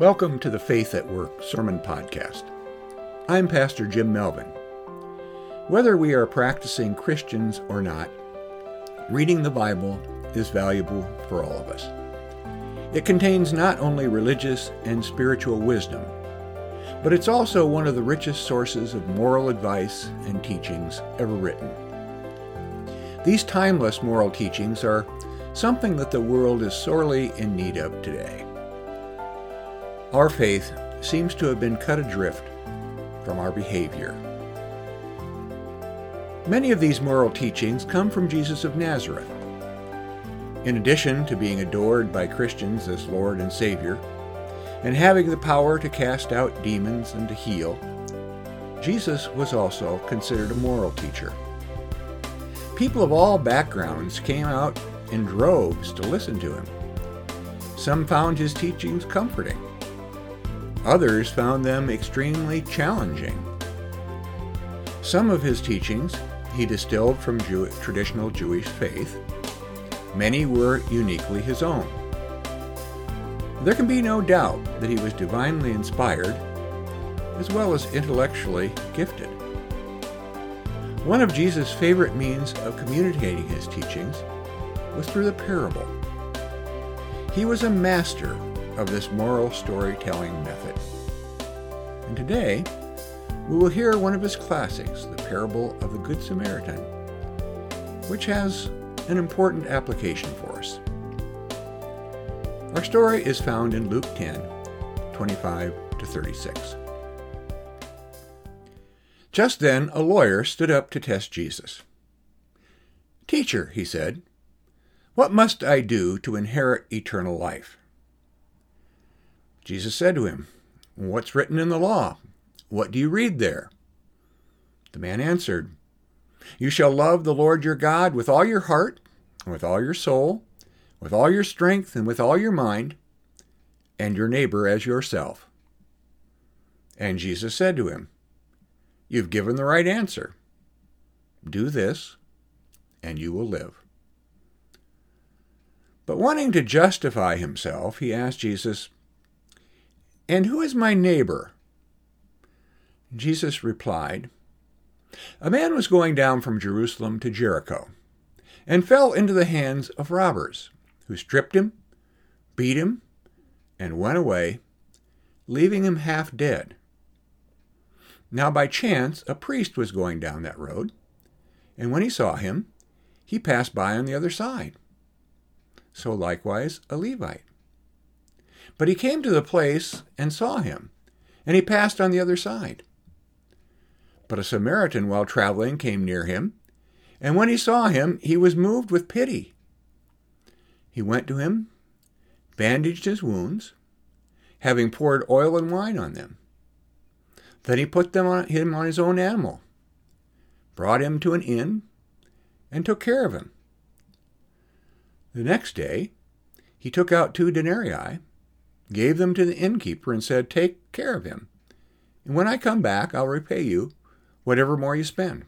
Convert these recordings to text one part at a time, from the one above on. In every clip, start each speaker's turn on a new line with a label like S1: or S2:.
S1: Welcome to the Faith at Work Sermon Podcast. I'm Pastor Jim Melvin. Whether we are practicing Christians or not, reading the Bible is valuable for all of us. It contains not only religious and spiritual wisdom, but it's also one of the richest sources of moral advice and teachings ever written. These timeless moral teachings are something that the world is sorely in need of today. Our faith seems to have been cut adrift from our behavior. Many of these moral teachings come from Jesus of Nazareth. In addition to being adored by Christians as Lord and Savior, and having the power to cast out demons and to heal, Jesus was also considered a moral teacher. People of all backgrounds came out in droves to listen to him. Some found his teachings comforting. Others found them extremely challenging. Some of his teachings he distilled from Jew- traditional Jewish faith. Many were uniquely his own. There can be no doubt that he was divinely inspired, as well as intellectually gifted. One of Jesus' favorite means of communicating his teachings was through the parable. He was a master of this moral storytelling method. And today, we will hear one of his classics, the parable of the Good Samaritan, which has an important application for us. Our story is found in Luke 10 25 to 36. Just then, a lawyer stood up to test Jesus. Teacher, he said, what must I do to inherit eternal life? Jesus said to him, What's written in the law? What do you read there? The man answered, You shall love the Lord your God with all your heart, and with all your soul, with all your strength, and with all your mind, and your neighbor as yourself. And Jesus said to him, You've given the right answer. Do this, and you will live. But wanting to justify himself, he asked Jesus, and who is my neighbor? Jesus replied, A man was going down from Jerusalem to Jericho, and fell into the hands of robbers, who stripped him, beat him, and went away, leaving him half dead. Now by chance a priest was going down that road, and when he saw him, he passed by on the other side. So likewise a Levite. But he came to the place and saw him, and he passed on the other side. But a Samaritan, while traveling, came near him, and when he saw him, he was moved with pity. He went to him, bandaged his wounds, having poured oil and wine on them. Then he put them on him on his own animal, brought him to an inn, and took care of him. The next day he took out two denarii gave them to the innkeeper, and said, Take care of him. And when I come back, I'll repay you whatever more you spend.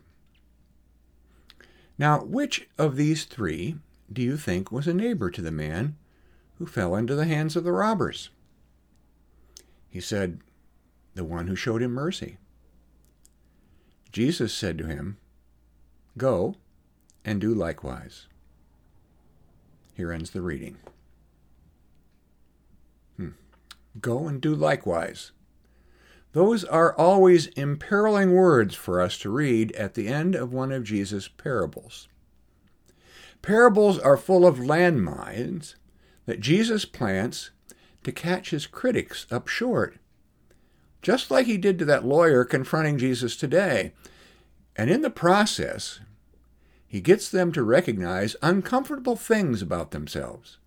S1: Now, which of these three do you think was a neighbor to the man who fell into the hands of the robbers? He said, The one who showed him mercy. Jesus said to him, Go and do likewise. Here ends the reading. Go and do likewise. Those are always imperiling words for us to read at the end of one of Jesus' parables. Parables are full of landmines that Jesus plants to catch his critics up short, just like he did to that lawyer confronting Jesus today. And in the process, he gets them to recognize uncomfortable things about themselves.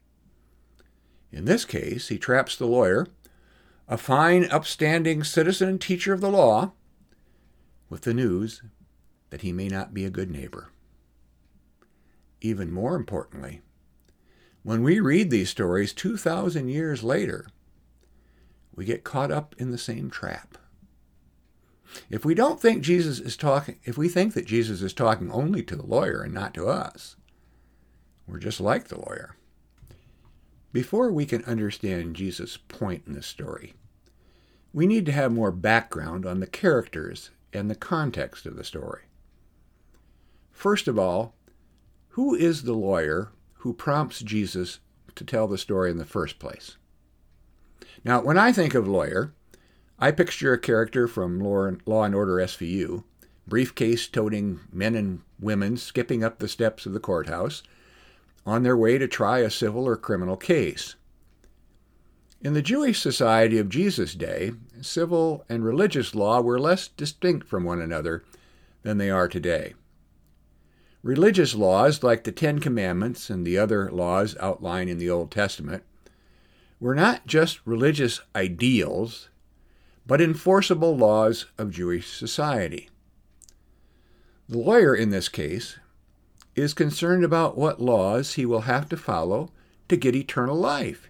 S1: In this case, he traps the lawyer, a fine, upstanding citizen and teacher of the law, with the news that he may not be a good neighbor. Even more importantly, when we read these stories 2,000 years later, we get caught up in the same trap. If we don't think Jesus is talking, if we think that Jesus is talking only to the lawyer and not to us, we're just like the lawyer. Before we can understand Jesus' point in this story, we need to have more background on the characters and the context of the story. First of all, who is the lawyer who prompts Jesus to tell the story in the first place? Now, when I think of lawyer, I picture a character from Law and Order SVU, briefcase toting men and women skipping up the steps of the courthouse on their way to try a civil or criminal case. In the Jewish society of Jesus' day, civil and religious law were less distinct from one another than they are today. Religious laws, like the Ten Commandments and the other laws outlined in the Old Testament, were not just religious ideals, but enforceable laws of Jewish society. The lawyer in this case is concerned about what laws he will have to follow to get eternal life.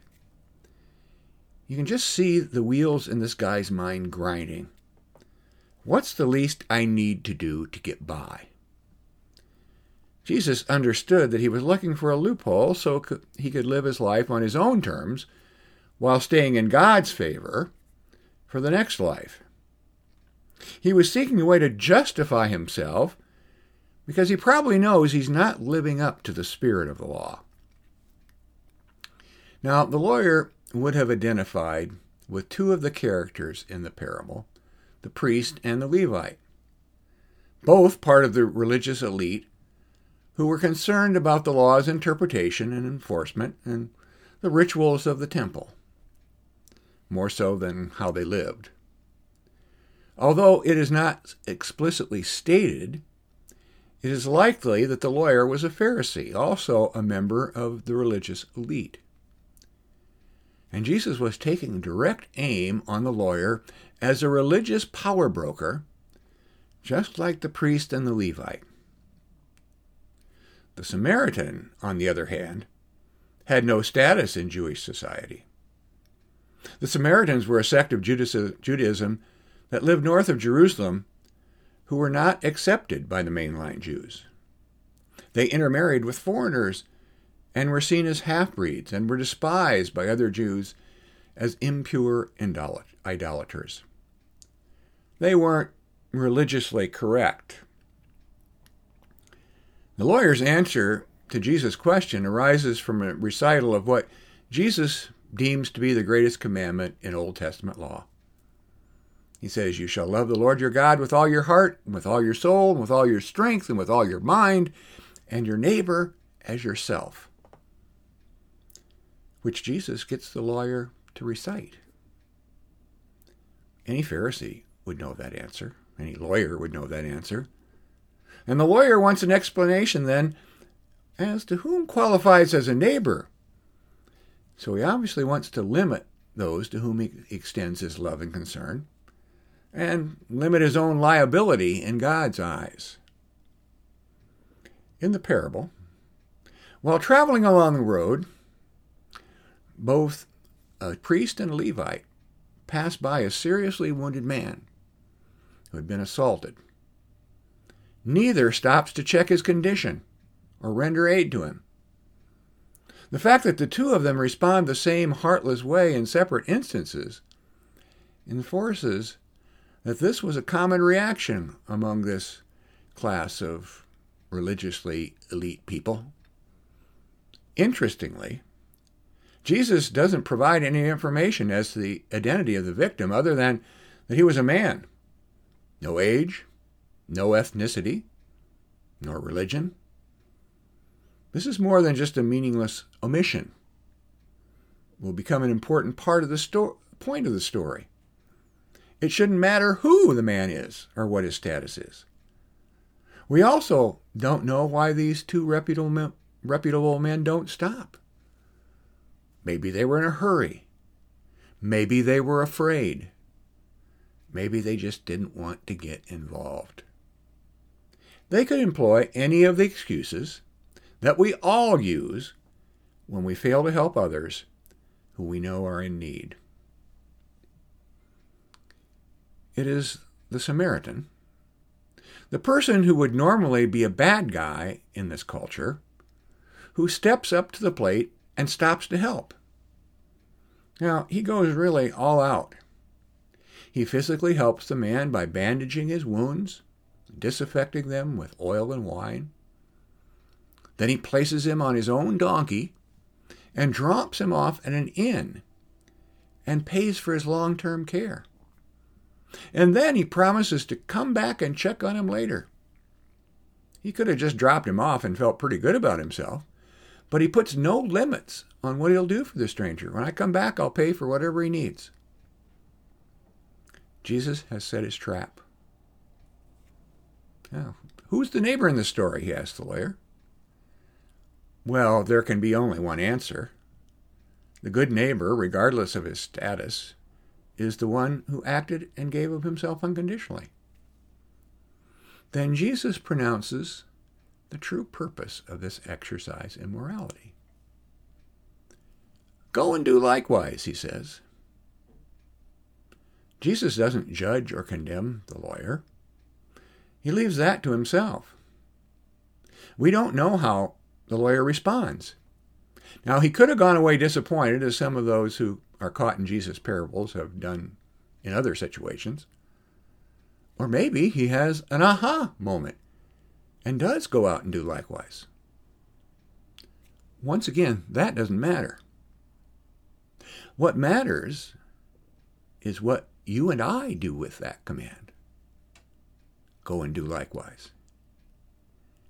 S1: You can just see the wheels in this guy's mind grinding. What's the least I need to do to get by? Jesus understood that he was looking for a loophole so he could live his life on his own terms while staying in God's favor for the next life. He was seeking a way to justify himself because he probably knows he's not living up to the spirit of the law. Now, the lawyer would have identified with two of the characters in the parable, the priest and the Levite, both part of the religious elite who were concerned about the law's interpretation and enforcement and the rituals of the temple, more so than how they lived. Although it is not explicitly stated, it is likely that the lawyer was a Pharisee, also a member of the religious elite. And Jesus was taking direct aim on the lawyer as a religious power broker, just like the priest and the Levite. The Samaritan, on the other hand, had no status in Jewish society. The Samaritans were a sect of Judaism that lived north of Jerusalem who were not accepted by the mainline Jews. They intermarried with foreigners and were seen as half breeds and were despised by other Jews as impure idolaters. They weren't religiously correct. The lawyer's answer to Jesus' question arises from a recital of what Jesus deems to be the greatest commandment in Old Testament law. He says, You shall love the Lord your God with all your heart, and with all your soul, and with all your strength, and with all your mind, and your neighbor as yourself. Which Jesus gets the lawyer to recite. Any Pharisee would know that answer. Any lawyer would know that answer. And the lawyer wants an explanation then as to whom qualifies as a neighbor. So he obviously wants to limit those to whom he extends his love and concern and limit his own liability in God's eyes. In the parable, while traveling along the road, both a priest and a Levite passed by a seriously wounded man who had been assaulted. Neither stops to check his condition or render aid to him. The fact that the two of them respond the same heartless way in separate instances enforces that this was a common reaction among this class of religiously elite people. Interestingly, Jesus doesn't provide any information as to the identity of the victim other than that he was a man. No age, no ethnicity, nor religion. This is more than just a meaningless omission. It will become an important part of the sto- point of the story. It shouldn't matter who the man is or what his status is. We also don't know why these two reputable men, reputable men don't stop. Maybe they were in a hurry. Maybe they were afraid. Maybe they just didn't want to get involved. They could employ any of the excuses that we all use when we fail to help others who we know are in need. It is the Samaritan, the person who would normally be a bad guy in this culture, who steps up to the plate and stops to help. Now, he goes really all out. He physically helps the man by bandaging his wounds, disinfecting them with oil and wine. Then he places him on his own donkey and drops him off at an inn and pays for his long term care. And then he promises to come back and check on him later. He could have just dropped him off and felt pretty good about himself, but he puts no limits on what he'll do for the stranger. When I come back, I'll pay for whatever he needs. Jesus has set his trap. Who's the neighbor in the story? he asked the lawyer. Well, there can be only one answer. The good neighbor, regardless of his status, is the one who acted and gave of himself unconditionally. Then Jesus pronounces the true purpose of this exercise in morality. Go and do likewise, he says. Jesus doesn't judge or condemn the lawyer. He leaves that to himself. We don't know how the lawyer responds. Now, he could have gone away disappointed, as some of those who are caught in Jesus' parables have done in other situations. Or maybe he has an aha moment and does go out and do likewise. Once again, that doesn't matter. What matters is what you and I do with that command. Go and do likewise.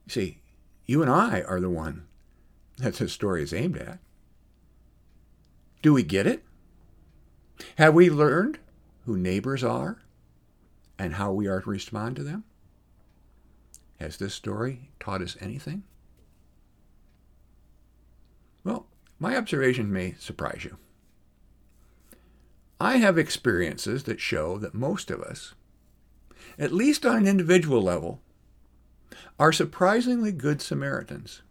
S1: See, you and I are the one that the story is aimed at. Do we get it? Have we learned who neighbors are and how we are to respond to them? Has this story taught us anything? Well, my observation may surprise you. I have experiences that show that most of us, at least on an individual level, are surprisingly good Samaritans.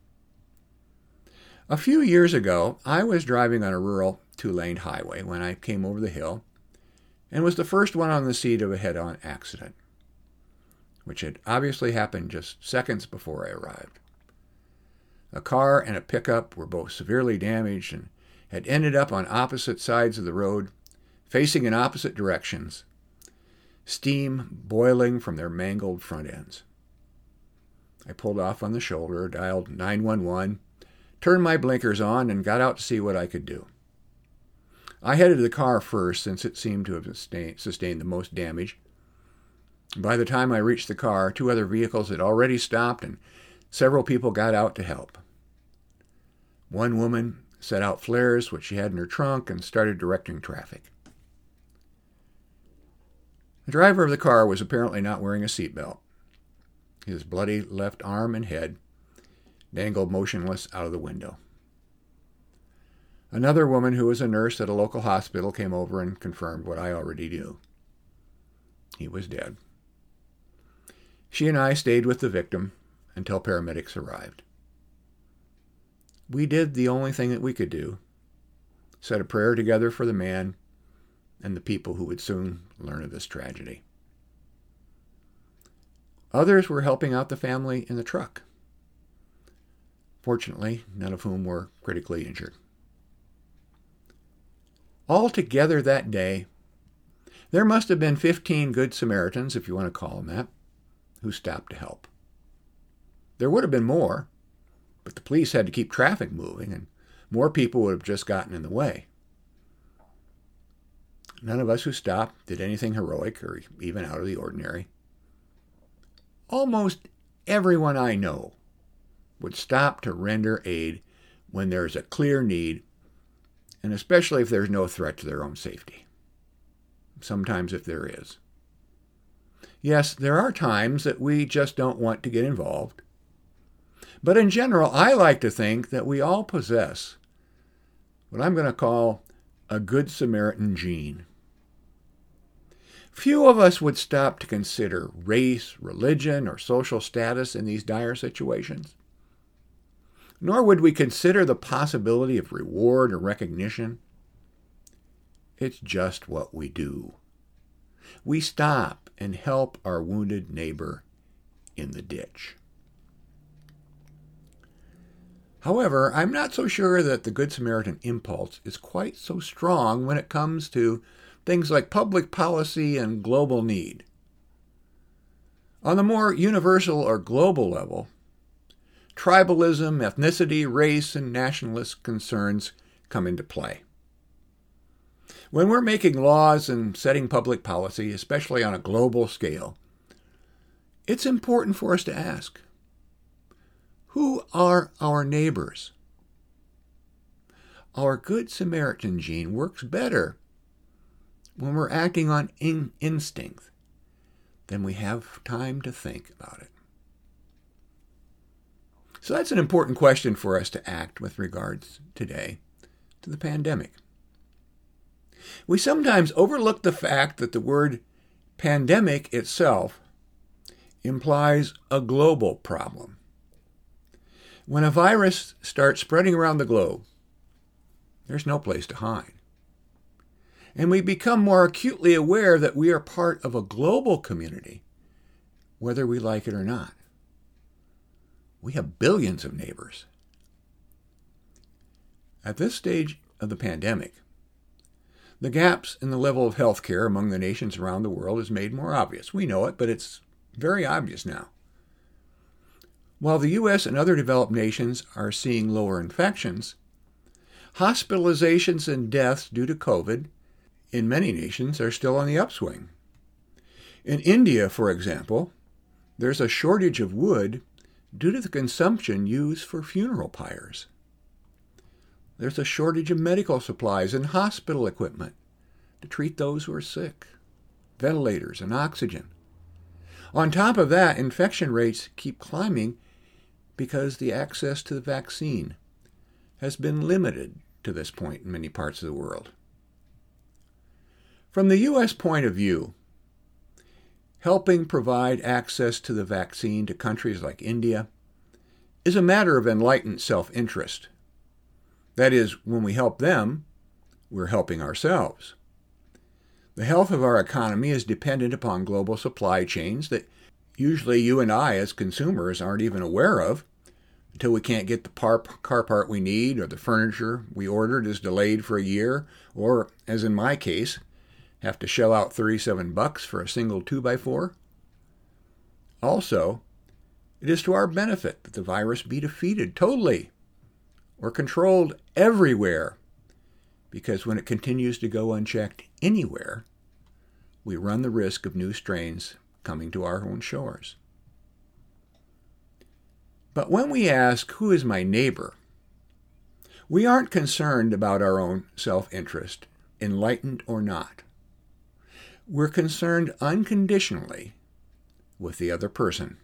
S1: A few years ago, I was driving on a rural two lane highway when I came over the hill and was the first one on the scene of a head on accident, which had obviously happened just seconds before I arrived. A car and a pickup were both severely damaged and had ended up on opposite sides of the road, facing in opposite directions, steam boiling from their mangled front ends. I pulled off on the shoulder, dialed 911, turned my blinkers on, and got out to see what I could do. I headed to the car first since it seemed to have sustained the most damage. By the time I reached the car, two other vehicles had already stopped and several people got out to help. One woman set out flares, which she had in her trunk, and started directing traffic. The driver of the car was apparently not wearing a seatbelt. His bloody left arm and head dangled motionless out of the window. Another woman who was a nurse at a local hospital came over and confirmed what I already knew. He was dead. She and I stayed with the victim until paramedics arrived. We did the only thing that we could do said a prayer together for the man and the people who would soon learn of this tragedy. Others were helping out the family in the truck. Fortunately, none of whom were critically injured. Altogether that day, there must have been 15 Good Samaritans, if you want to call them that, who stopped to help. There would have been more, but the police had to keep traffic moving, and more people would have just gotten in the way. None of us who stopped did anything heroic or even out of the ordinary almost everyone I know would stop to render aid when there's a clear need, and especially if there's no threat to their own safety. Sometimes, if there is. Yes, there are times that we just don't want to get involved. But in general, I like to think that we all possess what I'm going to call a Good Samaritan gene. Few of us would stop to consider race, religion, or social status in these dire situations. Nor would we consider the possibility of reward or recognition. It's just what we do. We stop and help our wounded neighbor in the ditch. However, I'm not so sure that the Good Samaritan impulse is quite so strong when it comes to things like public policy and global need. On the more universal or global level, tribalism, ethnicity, race, and nationalist concerns come into play. When we're making laws and setting public policy, especially on a global scale, it's important for us to ask who are our neighbors? Our Good Samaritan gene works better when we're acting on in- instinct than we have time to think about it. So that's an important question for us to act with regards today to the pandemic. We sometimes overlook the fact that the word pandemic itself implies a global problem. When a virus starts spreading around the globe, there's no place to hide. And we become more acutely aware that we are part of a global community, whether we like it or not. We have billions of neighbors. At this stage of the pandemic, the gaps in the level of health care among the nations around the world is made more obvious. We know it, but it's very obvious now. While the U.S. and other developed nations are seeing lower infections, hospitalizations and deaths due to COVID in many nations are still on the upswing. In India, for example, there's a shortage of wood due to the consumption used for funeral pyres. There's a shortage of medical supplies and hospital equipment to treat those who are sick, ventilators and oxygen. On top of that, infection rates keep climbing because the access to the vaccine has been limited to this point in many parts of the world. From the U.S. point of view, helping provide access to the vaccine to countries like India is a matter of enlightened self interest. That is, when we help them, we're helping ourselves. The health of our economy is dependent upon global supply chains that usually you and I, as consumers, aren't even aware of until we can't get the par- car part we need or the furniture we ordered is delayed for a year, or, as in my case, have to shell out 37 bucks for a single 2x4. Also, it is to our benefit that the virus be defeated totally or controlled everywhere because when it continues to go unchecked anywhere, we run the risk of new strains coming to our own shores. But when we ask, Who is my neighbor? we aren't concerned about our own self interest, enlightened or not. We're concerned unconditionally with the other person.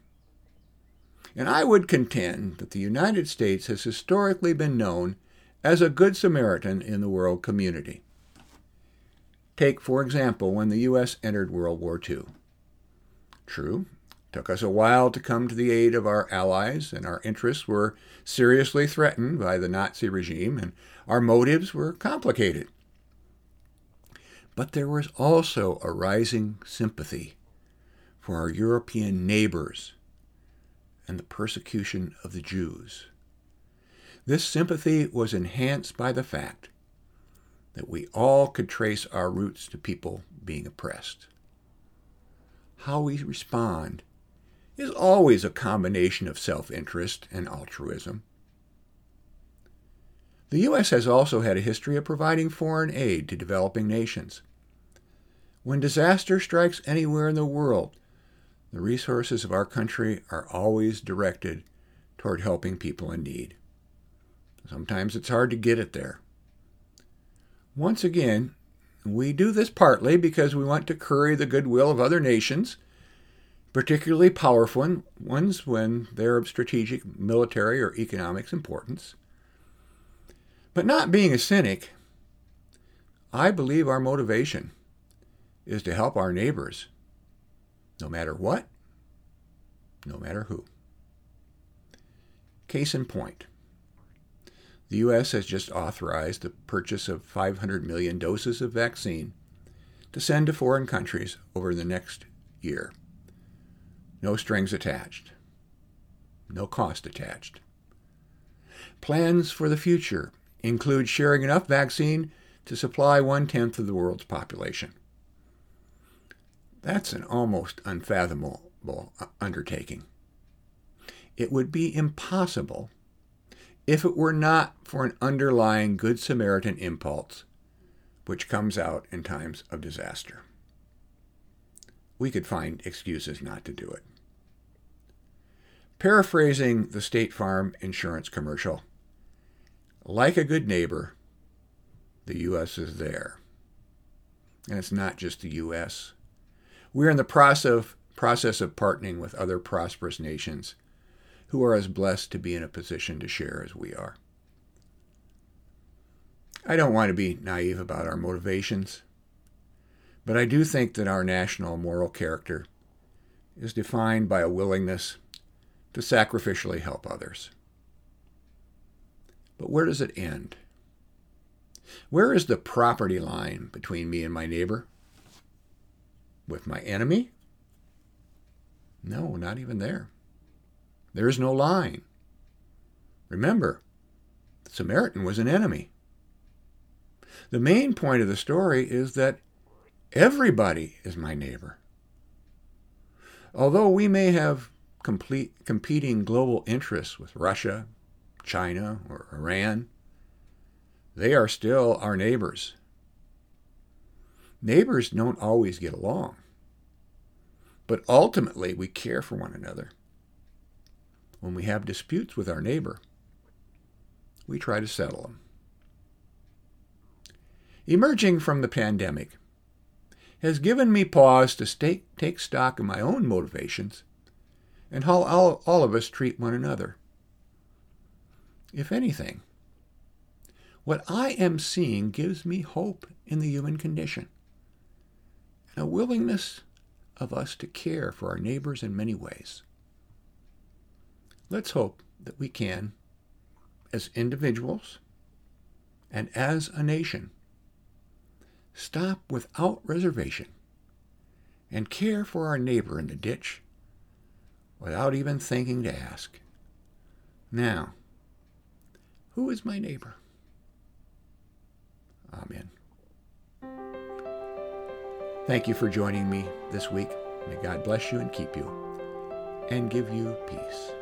S1: And I would contend that the United States has historically been known as a good Samaritan in the world community. Take, for example, when the U.S. entered World War II. True, took us a while to come to the aid of our allies, and our interests were seriously threatened by the Nazi regime, and our motives were complicated. But there was also a rising sympathy for our European neighbors and the persecution of the Jews. This sympathy was enhanced by the fact that we all could trace our roots to people being oppressed. How we respond is always a combination of self interest and altruism. The U.S. has also had a history of providing foreign aid to developing nations. When disaster strikes anywhere in the world, the resources of our country are always directed toward helping people in need. Sometimes it's hard to get it there. Once again, we do this partly because we want to curry the goodwill of other nations, particularly powerful ones when they're of strategic, military, or economic importance. But not being a cynic, I believe our motivation is to help our neighbors no matter what, no matter who. Case in point the U.S. has just authorized the purchase of 500 million doses of vaccine to send to foreign countries over the next year. No strings attached, no cost attached. Plans for the future include sharing enough vaccine to supply one tenth of the world's population. That's an almost unfathomable uh, undertaking. It would be impossible if it were not for an underlying Good Samaritan impulse which comes out in times of disaster. We could find excuses not to do it. Paraphrasing the State Farm insurance commercial, like a good neighbor, the U.S. is there. And it's not just the U.S. We're in the process of, process of partnering with other prosperous nations who are as blessed to be in a position to share as we are. I don't want to be naive about our motivations, but I do think that our national moral character is defined by a willingness to sacrificially help others. But where does it end? Where is the property line between me and my neighbor? With my enemy? No, not even there. There is no line. Remember, the Samaritan was an enemy. The main point of the story is that everybody is my neighbor. Although we may have complete, competing global interests with Russia, China, or Iran, they are still our neighbors. Neighbors don't always get along, but ultimately we care for one another. When we have disputes with our neighbor, we try to settle them. Emerging from the pandemic has given me pause to stay, take stock of my own motivations and how all, all of us treat one another. If anything, what I am seeing gives me hope in the human condition a willingness of us to care for our neighbors in many ways. Let's hope that we can, as individuals and as a nation, stop without reservation and care for our neighbor in the ditch without even thinking to ask. Now, who is my neighbor? Amen. Thank you for joining me this week. May God bless you and keep you and give you peace.